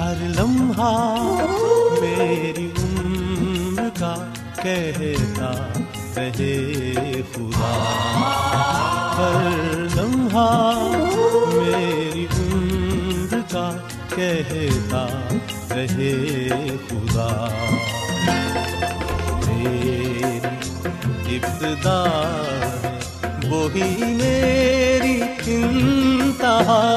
ہر لمحہ میری عمر کا کہتا رہے خدا۔ ہر لمحہ میری عمر کا کہتا رہے خدا۔ میری ابتدا وہی میری انتہا۔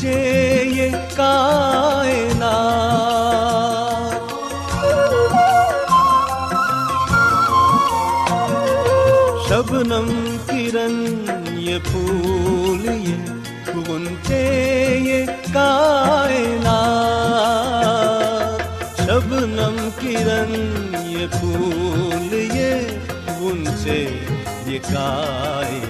غنچے یہ کائنات۔ شبنم کرن یہ پھول، یہ غنچے یہ کائنات۔ شبنم کرن یہ پھول، یہ غنچے یہ کائنات۔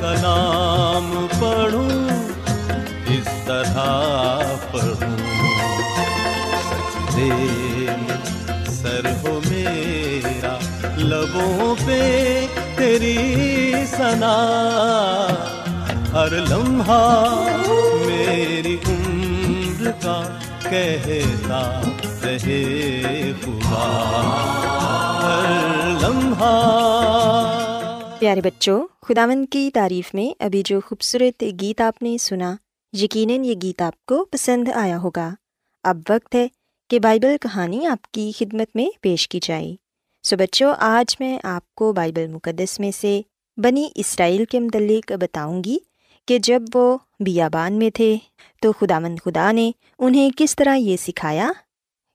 کلام پڑھوں، اس طرح پڑھوں۔ سجدے میں سر ہو میرا، لبوں پہ تیری سنا ہر لمحہ میری عمر کا کہتا رہے خدا ہر لمحہ پیارے بچوں خداون کی تعریف میں ابھی جو خوبصورت گیت آپ نے سنا، یقیناً یہ گیت آپ کو پسند آیا ہوگا۔ اب وقت ہے کہ بائبل کہانی آپ کی خدمت میں پیش کی جائے۔ سو بچوں، آج میں آپ کو بائبل مقدس میں سے بنی اسرائیل کے متعلق بتاؤں گی کہ جب وہ بیابان میں تھے تو خدا مند خدا نے انہیں کس طرح یہ سکھایا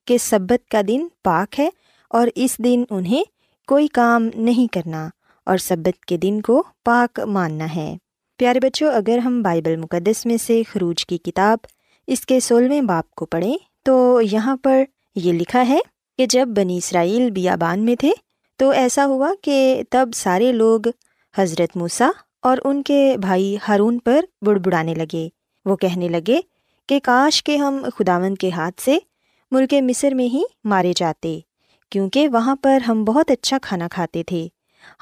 کہ سبت کا دن پاک ہے اور اس دن انہیں کوئی کام نہیں کرنا۔ اور سبت کے دن کو پاک ماننا ہے۔ پیارے بچوں، اگر ہم بائبل مقدس میں سے خروج کی کتاب اس کے سولہویں باپ کو پڑھیں تو یہاں پر یہ لکھا ہے کہ جب بنی اسرائیل بیابان میں تھے تو ایسا ہوا کہ تب سارے لوگ حضرت موسیٰ اور ان کے بھائی ہارون پر بڑبڑانے لگے۔ وہ کہنے لگے کہ کاش کے ہم خداون کے ہاتھ سے ملک مصر میں ہی مارے جاتے، کیونکہ وہاں پر ہم بہت اچھا کھانا کھاتے تھے۔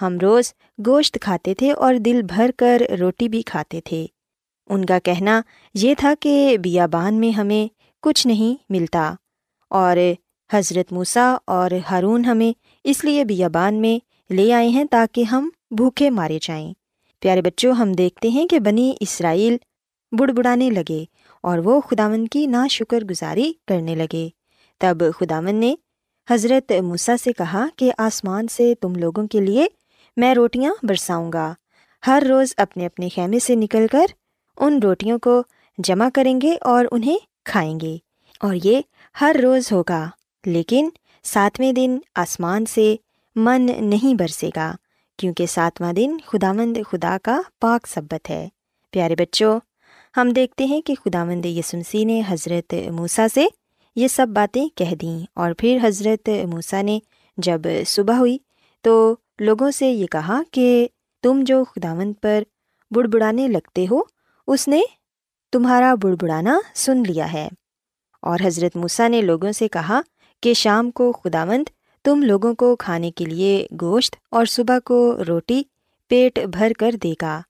ہم روز گوشت کھاتے تھے اور دل بھر کر روٹی بھی کھاتے تھے۔ ان کا کہنا یہ تھا کہ بیابان میں ہمیں کچھ نہیں ملتا اور حضرت موسیٰ اور ہارون ہمیں اس لیے بیابان میں لے آئے ہیں تاکہ ہم بھوکے مارے جائیں۔ پیارے بچوں، ہم دیکھتے ہیں کہ بنی اسرائیل بڑبڑانے لگے اور وہ خداون کی نا شکر گزاری کرنے لگے۔ تب خداون نے حضرت موسیٰ سے کہا کہ آسمان سے تم لوگوں کے لیے میں روٹیاں برساؤں گا۔ ہر روز اپنے اپنے خیمے سے نکل کر ان روٹیوں کو جمع کریں گے اور انہیں کھائیں گے۔ اور یہ ہر روز ہوگا، لیکن ساتویں دن آسمان سے من نہیں برسے گا، کیونکہ ساتواں دن خدا مند خدا کا پاک سبت ہے۔ پیارے بچوں، ہم دیکھتے ہیں کہ خدا مند یسنسی نے حضرت موسیٰ سے یہ سب باتیں کہہ دیں۔ اور پھر حضرت موسیٰ نے جب صبح ہوئی تو لوگوں سے یہ کہا کہ تم جو خداوند پر بڑبڑانے لگتے ہو، اس نے تمہارا بڑبڑانا سن لیا ہے۔ اور حضرت موسیٰ نے لوگوں سے کہا کہ شام کو خداوند تم لوگوں کو کھانے کے لیے گوشت اور صبح کو روٹی پیٹ بھر کر دے گا،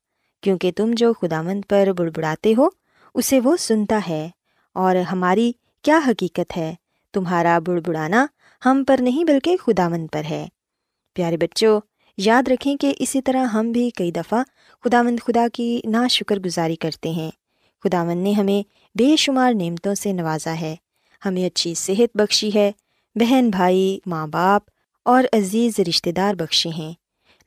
کیونکہ تم جو خداوند پر بڑبڑاتے ہو، اسے وہ سنتا ہے۔ اور ہماری کیا حقیقت ہے؟ تمہارا بڑبڑانا ہم پر نہیں بلکہ خداوند پر ہے۔ پیارے بچوں، یاد رکھیں کہ اسی طرح ہم بھی کئی دفعہ خداوند خدا کی نا شکر گزاری کرتے ہیں۔ خداوند نے ہمیں بے شمار نعمتوں سے نوازا ہے۔ ہمیں اچھی صحت بخشی ہے۔ بہن بھائی، ماں باپ اور عزیز رشتہ دار بخشے ہیں۔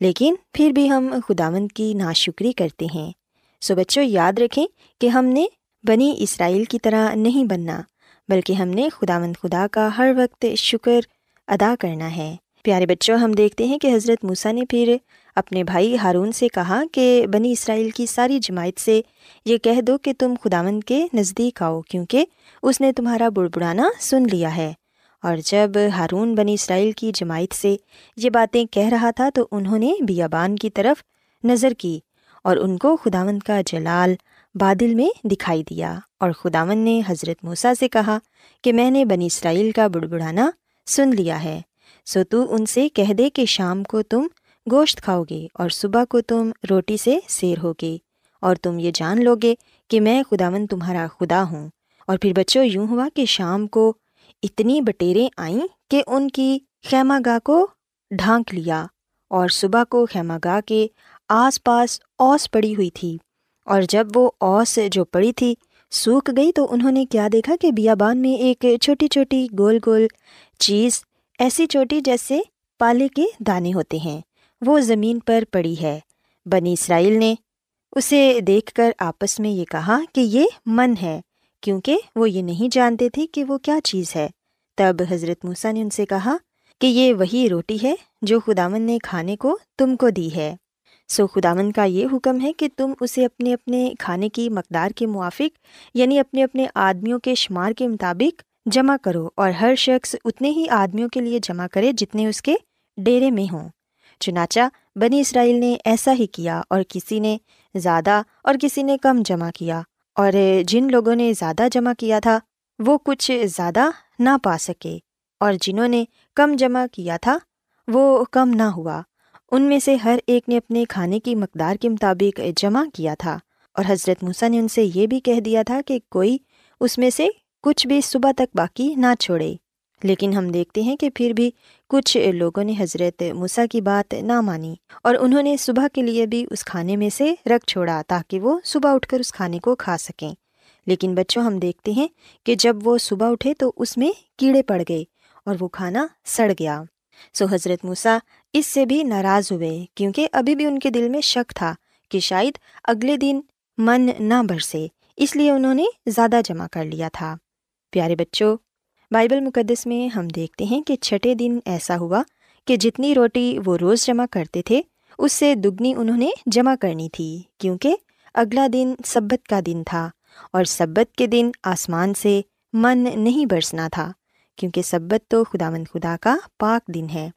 لیکن پھر بھی ہم خداوند کی ناشکری کرتے ہیں۔ سو بچوں، یاد رکھیں کہ ہم نے بنی اسرائیل کی طرح نہیں بننا، بلکہ ہم نے خداوند خدا کا ہر وقت شکر ادا کرنا ہے۔ پیارے بچوں، ہم دیکھتے ہیں کہ حضرت موسیٰ نے پھر اپنے بھائی ہارون سے کہا کہ بنی اسرائیل کی ساری جماعت سے یہ کہہ دو کہ تم خداوند کے نزدیک آؤ، کیونکہ اس نے تمہارا بڑبڑانا سن لیا ہے۔ اور جب ہارون بنی اسرائیل کی جماعت سے یہ باتیں کہہ رہا تھا تو انہوں نے بیابان کی طرف نظر کی اور ان کو خداوند کا جلال بادل میں دکھائی دیا۔ اور خداون نے حضرت موسیٰ سے کہا کہ میں نے بنی اسرائیل کا بڑبڑانا سن لیا ہے۔ سو تو ان سے کہہ دے کہ شام کو تم گوشت کھاؤ گے اور صبح کو تم روٹی سے سیر ہوگے اور تم یہ جان لو گے کہ میں خداون تمہارا خدا ہوں۔ اور پھر بچوں، یوں ہوا کہ شام کو اتنی بٹیریں آئیں کہ ان کی خیمہ گاہ کو ڈھانک لیا اور صبح کو خیمہ گاہ کے آس پاس اوس پڑی ہوئی تھی۔ اور جب وہ اوس جو پڑی تھی سوکھ گئی تو انہوں نے کیا دیکھا کہ بیابان میں ایک چھوٹی چھوٹی گول گول چیز ایسی چھوٹی جیسے پالے کے دانے ہوتے ہیں۔ وہ زمین پر پڑی ہے۔ بنی اسرائیل نے اسے دیکھ کر آپس میں یہ کہا کہ یہ من ہے، کیونکہ وہ یہ نہیں جانتے تھے کہ وہ کیا چیز ہے۔ تب حضرت موسیٰ نے ان سے کہا کہ یہ وہی روٹی ہے جو خداون نے کھانے کو تم کو دی ہے۔ سو خداون کا یہ حکم ہے کہ تم اسے اپنے اپنے کھانے کی مقدار کے موافق یعنی اپنے اپنے آدمیوں کے شمار کے مطابق جمع کرو اور ہر شخص اتنے ہی آدمیوں کے لیے جمع کرے جتنے اس کے ڈیرے میں ہوں۔ چنانچہ بنی اسرائیل نے ایسا ہی کیا اور کسی نے زیادہ اور کسی نے کم جمع کیا، اور جن لوگوں نے زیادہ جمع کیا تھا، وہ کچھ زیادہ نہ پا سکے، اور جنہوں نے کم جمع کیا تھا، وہ کم نہ ہوا۔ ان میں سے ہر ایک نے اپنے کھانے کی مقدار کے مطابق جمع کیا تھا، اور حضرت موسیٰ نے ان سے یہ بھی کہہ دیا تھا کہ کوئی اس میں سے کچھ بھی صبح تک باقی نہ چھوڑے۔ لیکن ہم دیکھتے ہیں کہ پھر بھی کچھ لوگوں نے حضرت موسیٰ کی بات نہ مانی اور انہوں نے صبح کے لیے بھی اس کھانے میں سے رکھ چھوڑا تاکہ وہ صبح اٹھ کر اس کھانے کو کھا سکیں۔ لیکن بچوں، ہم دیکھتے ہیں کہ جب وہ صبح اٹھے تو اس میں کیڑے پڑ گئے اور وہ کھانا سڑ گیا۔ سو حضرت موسیٰ اس سے بھی ناراض ہوئے کیونکہ ابھی بھی ان کے دل میں شک تھا کہ شاید اگلے دن من نہ برسے، اس لیے انہوں نے زیادہ جمع کر لیا تھا۔ پیارے بچوں، بائبل مقدس میں ہم دیکھتے ہیں کہ چھٹے دن ایسا ہوا کہ جتنی روٹی وہ روز جمع کرتے تھے، اس سے دگنی انہوں نے جمع کرنی تھی، کیونکہ اگلا دن سبت کا دن تھا اور سبت کے دن آسمان سے من نہیں برسنا تھا، کیونکہ سبت تو خدا مند خدا کا پاک دن ہے۔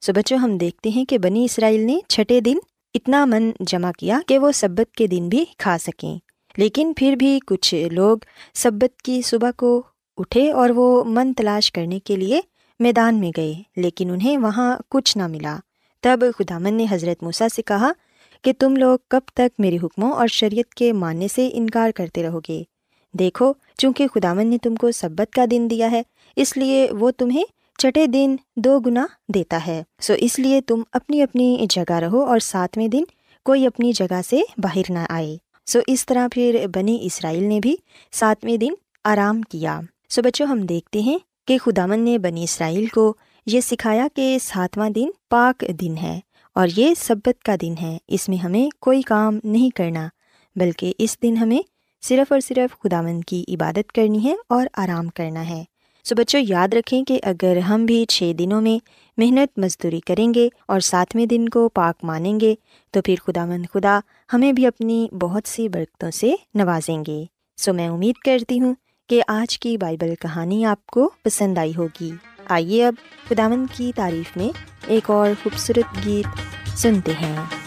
سو بچوں، ہم دیکھتے ہیں کہ بنی اسرائیل نے چھٹے دن اتنا من جمع کیا کہ وہ سبت کے دن بھی کھا سکیں۔ لیکن پھر بھی کچھ لوگ سبت کی صبح کو اٹھے اور وہ من تلاش کرنے کے لیے میدان میں گئے، لیکن انہیں وہاں کچھ نہ ملا۔ تب خدا من نے حضرت موسیٰ سے کہا کہ تم لوگ کب تک میرے حکموں اور شریعت کے ماننے سے انکار کرتے رہو گے؟ دیکھو، چونکہ خدامن نے تم کو سبت کا دن دیا ہے، اس لیے وہ تمہیں چٹے دن دو گنا دیتا ہے۔ سو اس لیے تم اپنی اپنی جگہ رہو اور ساتویں دن کوئی اپنی جگہ سے باہر نہ آئے۔ سو اس طرح پھر بنی اسرائیل نے بھی ساتویں دن آرام کیا۔ سو بچوں، ہم دیکھتے ہیں کہ خدامن نے بنی اسرائیل کو یہ سکھایا کہ ساتواں دن پاک دن ہے اور یہ سبت کا دن ہے۔ اس میں ہمیں کوئی کام نہیں کرنا، بلکہ اس دن ہمیں صرف اور صرف خداوند کی عبادت کرنی ہے اور آرام کرنا ہے۔ سو بچوں، یاد رکھیں کہ اگر ہم بھی چھ دنوں میں محنت مزدوری کریں گے اور ساتویں دن کو پاک مانیں گے، تو پھر خدا مند خدا ہمیں بھی اپنی بہت سی برکتوں سے نوازیں گے۔ سو میں امید کرتی ہوں کہ آج کی بائبل کہانی آپ کو پسند آئی ہوگی۔ آئیے اب خداون کی تعریف میں ایک اور خوبصورت گیت سنتے ہیں۔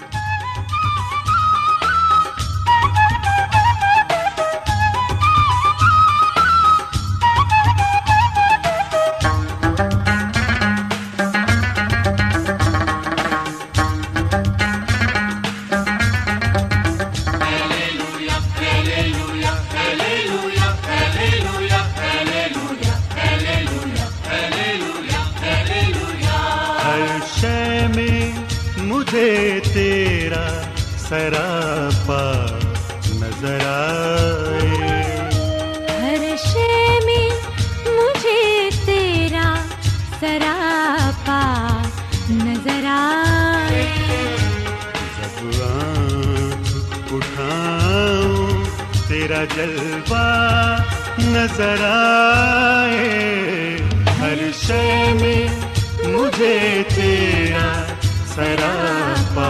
تیرا جلوہ نظر آئے ہر شے میں مجھے تیرا سراپا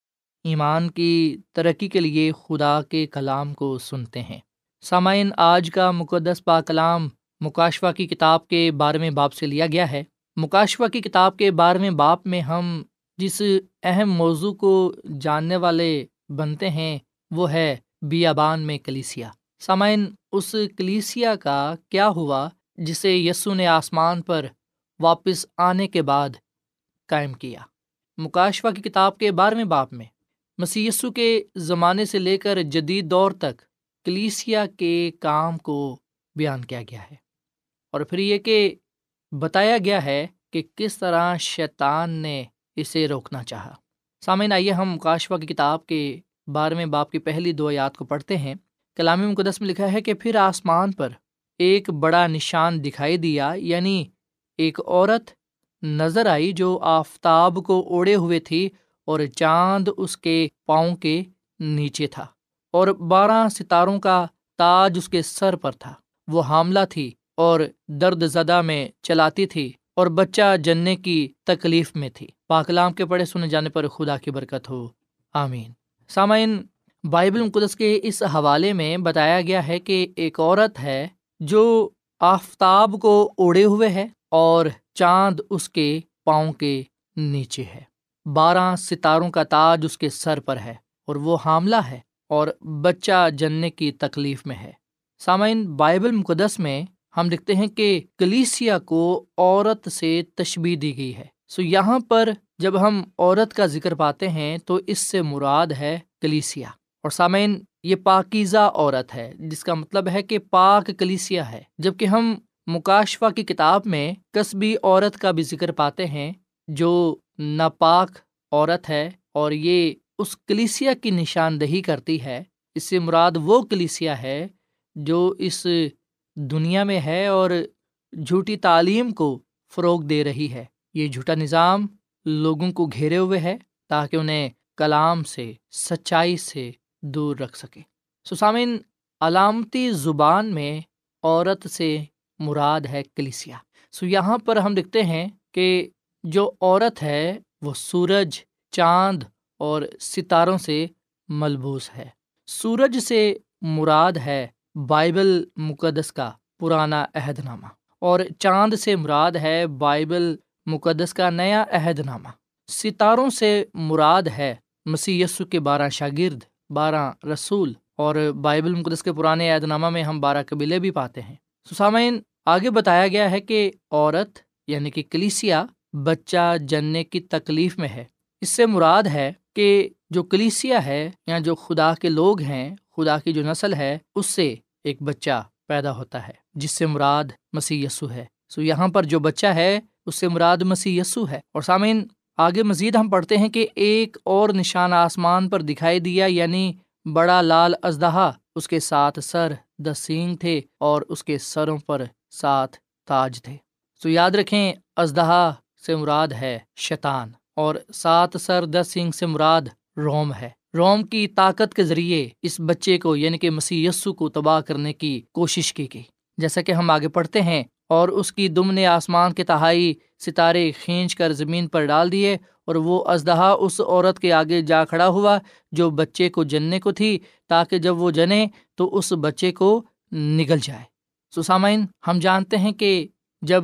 ایمان کی ترقی کے لیے خدا کے کلام کو سنتے ہیں۔ سامعین، آج کا مقدس پا کلام مکاشوا کی کتاب کے بارہویں باپ سے لیا گیا ہے۔ مکاشوا کی کتاب کے بارہویں باپ میں ہم جس اہم موضوع کو جاننے والے بنتے ہیں، وہ ہے بیابان میں کلیسیا۔ سامعین، اس کلیسیا کا کیا ہوا جسے یسو نے آسمان پر واپس آنے کے بعد قائم کیا؟ مکاشوا کی کتاب کے بارہویں باپ میں مسیسو کے زمانے سے لے کر جدید دور تک کلیسیا کے کام کو بیان کیا گیا ہے۔ اور پھر یہ کہ بتایا گیا ہے کہ کس طرح شیطان نے اسے روکنا چاہا۔ سامعین، آئیے ہم کاشوا کی کتاب کے بارہویں باپ کی پہلی دو یاد کو پڑھتے ہیں۔ کلامی مقدس میں لکھا ہے کہ پھر آسمان پر ایک بڑا نشان دکھائی دیا یعنی ایک عورت نظر آئی جو آفتاب کو اوڑے ہوئے تھی اور چاند اس کے پاؤں کے نیچے تھا اور بارہ ستاروں کا تاج اس کے سر پر تھا۔ وہ حاملہ تھی اور درد زدہ میں چلاتی تھی اور بچہ جننے کی تکلیف میں تھی۔ پاکلام کے پڑھے سنے جانے پر خدا کی برکت ہو۔ آمین۔ سامعین، بائبل مقدس کے اس حوالے میں بتایا گیا ہے کہ ایک عورت ہے جو آفتاب کو اوڑے ہوئے ہے اور چاند اس کے پاؤں کے نیچے ہے۔ بارہ ستاروں کا تاج اس کے سر پر ہے اور وہ حاملہ ہے اور بچہ جننے کی تکلیف میں ہے۔ سامعین، بائبل مقدس میں ہم دیکھتے ہیں کہ کلیسیا کو عورت سے تشبیح دی گئی ہے۔ سو یہاں پر جب ہم عورت کا ذکر پاتے ہیں تو اس سے مراد ہے کلیسیا۔ اور سامعین، یہ پاکیزہ عورت ہے، جس کا مطلب ہے کہ پاک کلیسیا ہے۔ جبکہ ہم مکاشفہ کی کتاب میں کسبی عورت کا بھی ذکر پاتے ہیں جو ناپاک عورت ہے اور یہ اس کلیسیا کی نشاندہی کرتی ہے، اس سے مراد وہ کلیسیا ہے جو اس دنیا میں ہے اور جھوٹی تعلیم کو فروغ دے رہی ہے۔ یہ جھوٹا نظام لوگوں کو گھیرے ہوئے ہے تاکہ انہیں کلام سے، سچائی سے دور رکھ سکے سسامن، علامتی زبان میں عورت سے مراد ہے کلیسیا۔ سو یہاں پر ہم دیکھتے ہیں کہ جو عورت ہے، وہ سورج، چاند اور ستاروں سے ملبوس ہے۔ سورج سے مراد ہے بائبل مقدس کا پرانا عہد نامہ اور چاند سے مراد ہے بائبل مقدس کا نیا عہد نامہ ستاروں سے مراد ہے مسی کے بارہ شاگرد، بارہ رسول اور بائبل مقدس کے پرانے عہد نامہ میں ہم بارہ قبیلے بھی پاتے ہیں۔ سسامین آگے بتایا گیا ہے کہ عورت یعنی کہ کلیسیا بچہ جننے کی تکلیف میں ہے۔ اس سے مراد ہے کہ جو کلیسیا ہے یا جو خدا کے لوگ ہیں، خدا کی جو نسل ہے، اس سے ایک بچہ پیدا ہوتا ہے، جس سے مراد مسیح یسو ہے۔ سو یہاں پر جو بچہ ہے، اس سے مراد مسیح یسو ہے۔ اور سامعین، آگے مزید ہم پڑھتے ہیں کہ ایک اور نشان آسمان پر دکھائی دیا یعنی بڑا لال ازدہا۔ اس کے ساتھ سر دس سینگ تھے اور اس کے سروں پر سات تاج تھے۔ سو یاد رکھیں سے مراد ہے شیطان اور سات سر دس سنگھ سے مراد روم ہے۔ روم کی طاقت کے ذریعے اس بچے کو یعنی کہ مسیح یسو کو تباہ کرنے کی کوشش کی گئی۔ جیسا کہ ہم آگے پڑھتے ہیں، اور اس کی دم نے آسمان کے تہائی ستارے کھینچ کر زمین پر ڈال دیے اور وہ ازدہا اس عورت کے آگے جا کھڑا ہوا جو بچے کو جننے کو تھی، تاکہ جب وہ جنے تو اس بچے کو نگل جائے۔ سسامین ہم جانتے ہیں کہ جب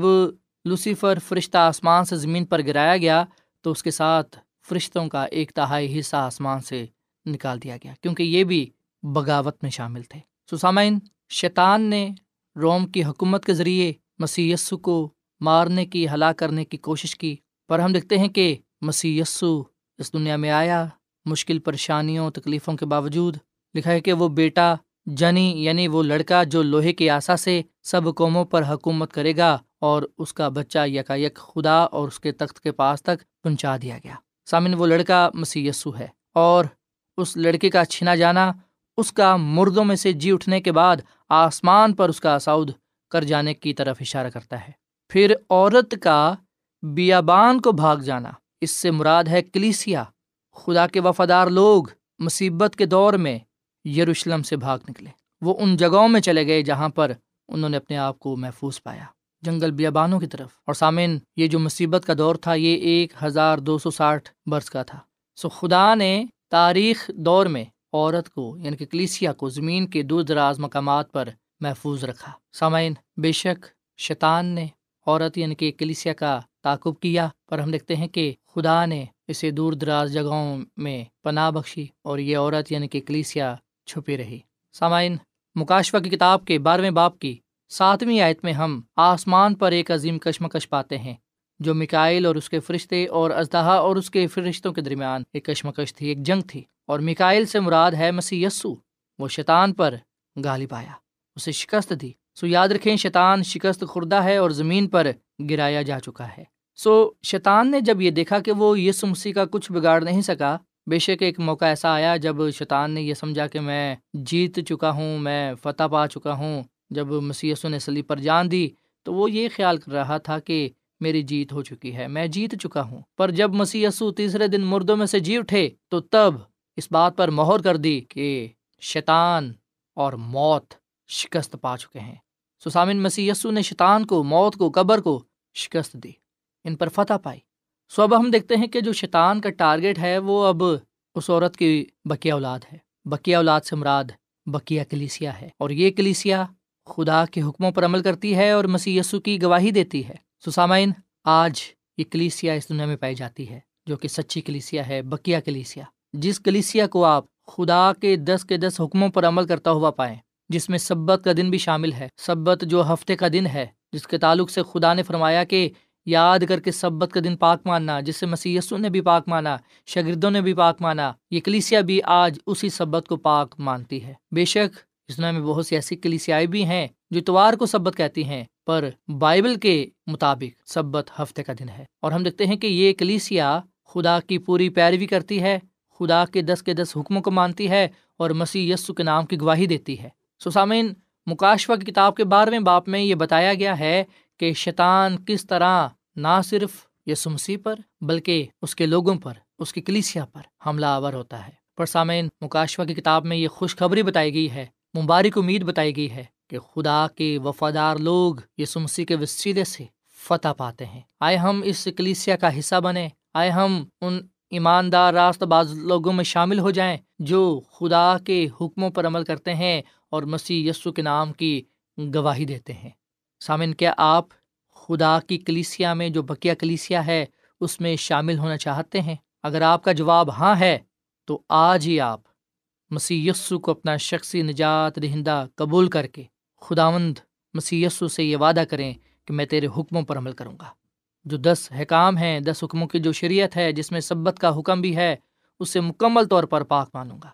لوسیفر فرشتہ آسمان سے زمین پر گرایا گیا تو اس کے ساتھ فرشتوں کا ایک تہائی حصہ آسمان سے نکال دیا گیا کیونکہ یہ بھی بغاوت میں شامل تھے۔ سسامین شیطان نے روم کی حکومت کے ذریعے مسی کو مارنے کی، ہلاک کرنے کی کوشش کی، پر ہم دیکھتے ہیں کہ مسی اس دنیا میں آیا۔ مشکل پریشانیوں، تکلیفوں کے باوجود لکھا ہے کہ وہ بیٹا، جنی یعنی وہ لڑکا جو لوہے کی آسا سے سب قوموں پر حکومت کرے گا اور اس کا بچہ یکا یک خدا اور اس کے تخت کے پاس تک پہنچا دیا گیا۔ سامن، وہ لڑکا مسی ہے اور اس لڑکے کا چھنا جانا، اس کا مردوں میں سے جی اٹھنے کے بعد آسمان پر اس کا سعود کر جانے کی طرف اشارہ کرتا ہے۔ پھر عورت کا بیابان کو بھاگ جانا، اس سے مراد ہے کلیسیا۔ خدا کے وفادار لوگ مصیبت کے دور میں یروشلم سے بھاگ نکلے۔ وہ ان جگہوں میں چلے گئے جہاں پر انہوں نے اپنے آپ کو محفوظ پایا۔ جنگل بیابانوں کی طرف۔ اور سامعین، یہ جو مصیبت کا دور تھا، یہ ایک ہزار دو سو ساٹھ برس کا تھا۔ سو خدا نے تاریخ دور میں عورت کو یعنی کہ کلیسیا کو، زمین کے دور دراز مقامات پر محفوظ رکھا۔ سامعین، بے شک شیطان نے عورت یعنی کہ کلیسیا کا تعاقب کیا۔ پر ہم دیکھتے ہیں کہ خدا نے اسے دور دراز جگہوں میں پناہ بخشی اور یہ عورت یعنی کہ کلیسیا، چھپی رہی۔ سامعین، مکاشفہ کی کتاب کے بارہویں باپ کی ساتویں آیت میں ہم آسمان پر ایک عظیم کشمکش پاتے ہیں، جو مکائل اور اس کے فرشتے اور ازدہا اور اس کے فرشتوں کے درمیان ایک کشمکش تھی، ایک جنگ تھی، اور مکائل سے مراد ہے مسیح یسو وہ شیطان پر غالب آیا اسے شکست دی۔ سو یاد رکھیں، شیطان شکست خوردہ ہے اور زمین پر گرایا جا چکا ہے۔ سو شیطان نے جب یہ دیکھا کہ وہ یسو مسیح کا کچھ بگاڑ نہیں سکا، بے شک ایک موقع ایسا آیا جب شیطان نے یہ سمجھا کہ میں جیت چکا ہوں، میں فتح پا چکا ہوں۔ جب مسی نے سلی پر جان دی تو وہ یہ خیال کر رہا تھا کہ میری جیت ہو چکی ہے، میں جیت چکا ہوں۔ پر جب مسی تیسرے دن مردوں میں سے جی اٹھے تو تب اس بات پر مہر کر دی کہ شیطان اور موت شکست پا چکے ہیں۔ سسامن مسی نے شیطان کو، موت کو، قبر کو شکست دی، ان پر فتح پائی۔ سو اب ہم دیکھتے ہیں کہ جو شیطان کا ٹارگیٹ ہے وہ اب اس عورت کی بکیا اولاد ہے۔ بکیا اولاد سے مراد بکیا کلیسیا ہے اور یہ کلیسیا خدا کے حکموں پر عمل کرتی ہے اور مسی کی گواہی دیتی ہے۔ سسامین آج یہ کلیسیا اس دنیا میں پائی جاتی ہے، جو کہ سچی کلیسیا ہے بکیا کلیسیا۔ جس کلیسیا کو آپ خدا کے دس کے دس حکموں پر عمل کرتا ہوا پائیں، جس میں سبت کا دن بھی شامل ہے۔ سبت جو ہفتے کا دن ہے، جس کے تعلق سے خدا نے فرمایا کہ یاد کر کے سبت کا دن پاک ماننا جس سے مسی نے بھی پاک مانا، شاگردوں نے بھی پاک مانا، یہ کلیسیا بھی آج اسی سبت کو پاک مانتی ہے۔ بے شک اس دنیا میں بہت سی ایسی کلیسیائی بھی ہیں جو اتوار کو سبت کہتی ہیں، پر بائبل کے مطابق سبت ہفتے کا دن ہے۔ اور ہم دیکھتے ہیں کہ یہ کلیسیا خدا کی پوری پیروی کرتی ہے، خدا کے دس کے دس حکموں کو مانتی ہے اور مسیح یسو کے نام کی گواہی دیتی ہے۔ سسامین مکاشفہ کی کتاب کے بارہویں باپ میں یہ بتایا گیا ہے کہ شیطان کس طرح نہ صرف یسو مسیح پر، بلکہ اس کے لوگوں پر، اس کی کلیسیا پر حملہ آور ہوتا ہے۔ پر سامعین، مکاشفہ کی کتاب میں یہ خوشخبری بتائی گئی ہے مبارک امید بتائی گئی ہے کہ خدا کے وفادار لوگ یسو مسیح کے وسیلے سے فتح پاتے ہیں۔ آئے ہم اس کلیسیا کا حصہ بنے آئے ہم ان ایماندار راست باز لوگوں میں شامل ہو جائیں جو خدا کے حکموں پر عمل کرتے ہیں اور مسیح یسو کے نام کی گواہی دیتے ہیں۔ سامن کیا آپ خدا کی کلیسیا میں جو بکیا کلیسیا ہے اس میں شامل ہونا چاہتے ہیں؟ اگر آپ کا جواب ہاں ہے تو آج ہی آپ مسیح یسو کو اپنا شخصی نجات دہندہ قبول کر کے خداوند مسی یسو سے یہ وعدہ کریں کہ میں تیرے حکموں پر عمل کروں گا۔ جو دس حکام ہیں، دس حکموں کی جو شریعت ہے، جس میں سبت کا حکم بھی ہے اسے مکمل طور پر پاک مانوں گا۔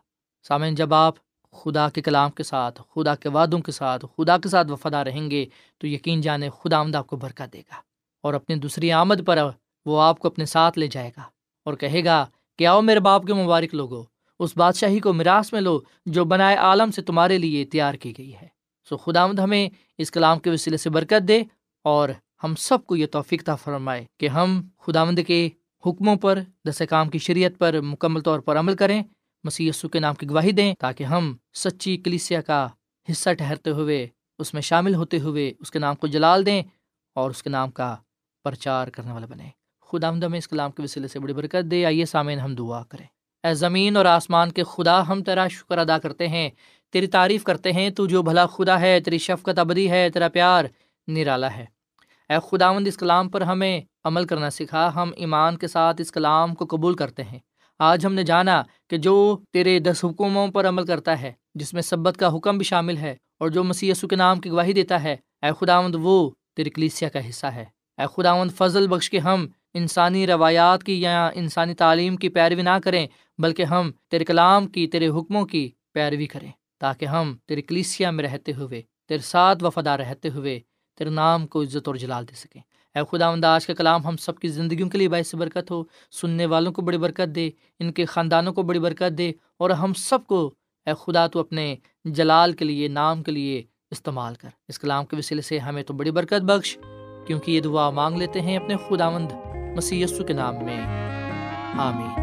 سامعین، جب آپ خدا کے کلام کے ساتھ، خدا کے وعدوں کے ساتھ، خدا کے ساتھ وفادہ رہیں گے، تو یقین جانے خدا آمد آپ کو برکہ دے گا۔ اور اپنی دوسری آمد پر وہ آپ کو اپنے ساتھ لے جائے گا اور کہے گا کہ آؤ میرے باپ کے مبارک لوگو اس بادشاہی کو میراث میں لو جو بنائے عالم سے تمہارے لیے تیار کی گئی ہے۔ سو خدا مد ہمیں اس کلام کے وسیلے سے برکت دے اور ہم سب کو یہ توفیق تھا فرمائے کہ ہم خدا مند کے حکموں پر دس کام کی شریعت پر مکمل طور پر عمل کریں مسی کے نام کی گواہی دیں تاکہ ہم سچی کلیسیا کا حصہ ٹھہرتے ہوئے، اس میں شامل ہوتے ہوئے اس کے نام کو جلال دیں اور اس کے نام کا پرچار کرنے والا بنے خدا آمد میں اس کلام کے وسیلے سے بڑی برکت دے۔ آئیے سامعین ہم دعا کریں۔ اے زمین اور آسمان کے خدا ہم تیرا شکر ادا کرتے ہیں، تیری تعریف کرتے ہیں، تو جو بھلا خدا ہے، تیری شفقت ابدی ہے، تیرا پیار نرالا ہے۔ اے خداوند، اس کلام پر ہمیں عمل کرنا سکھا، ہم ایمان کے ساتھ اس کلام کو قبول کرتے ہیں۔ آج ہم نے جانا کہ جو تیرے دس حکموں پر عمل کرتا ہے، جس میں سبت کا حکم بھی شامل ہے اور جو مسی کے نام کی گواہی دیتا ہے، اے خداوند، وہ تیری کلیسیا کا حصہ ہے۔ اے خداوند، فضل بخش کے ہم انسانی روایات کی یا انسانی تعلیم کی پیروی نہ کریں بلکہ ہم تیرے کلام کی، تیرے حکموں کی پیروی کریں، تاکہ ہم تیری کلیسیا میں رہتے ہوئے، تیرے ساتھ وفادار رہتے ہوئے تیرے نام کو عزت اور جلال دے سکیں۔ اے خدا آج کا کلام ہم سب کی زندگیوں کے لیے باعث برکت ہو۔ سننے والوں کو بڑی برکت دے، ان کے خاندانوں کو بڑی برکت دے، اور ہم سب کو اے خدا تو اپنے جلال کے لیے، نام کے لیے استعمال کر۔ اس کلام کے وسیلے سے ہمیں تو بڑی برکت بخش، کیونکہ یہ دعا مانگ لیتے ہیں اپنے خدا مند مسی کے نام میں۔ آمین۔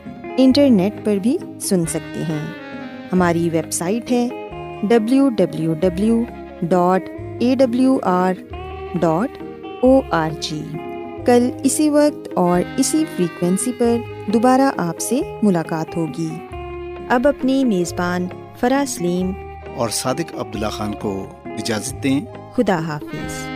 انٹرنیٹ پر بھی سن سکتے ہیں۔ ہماری ویب سائٹ ہے W W W dot A W R dot O R G کل اسی وقت اور اسی فریکوینسی پر دوبارہ آپ سے ملاقات ہوگی۔ اب اپنی میزبان فرا سلیم اور صادق عبداللہ خان کو اجازت دیں۔ خدا حافظ۔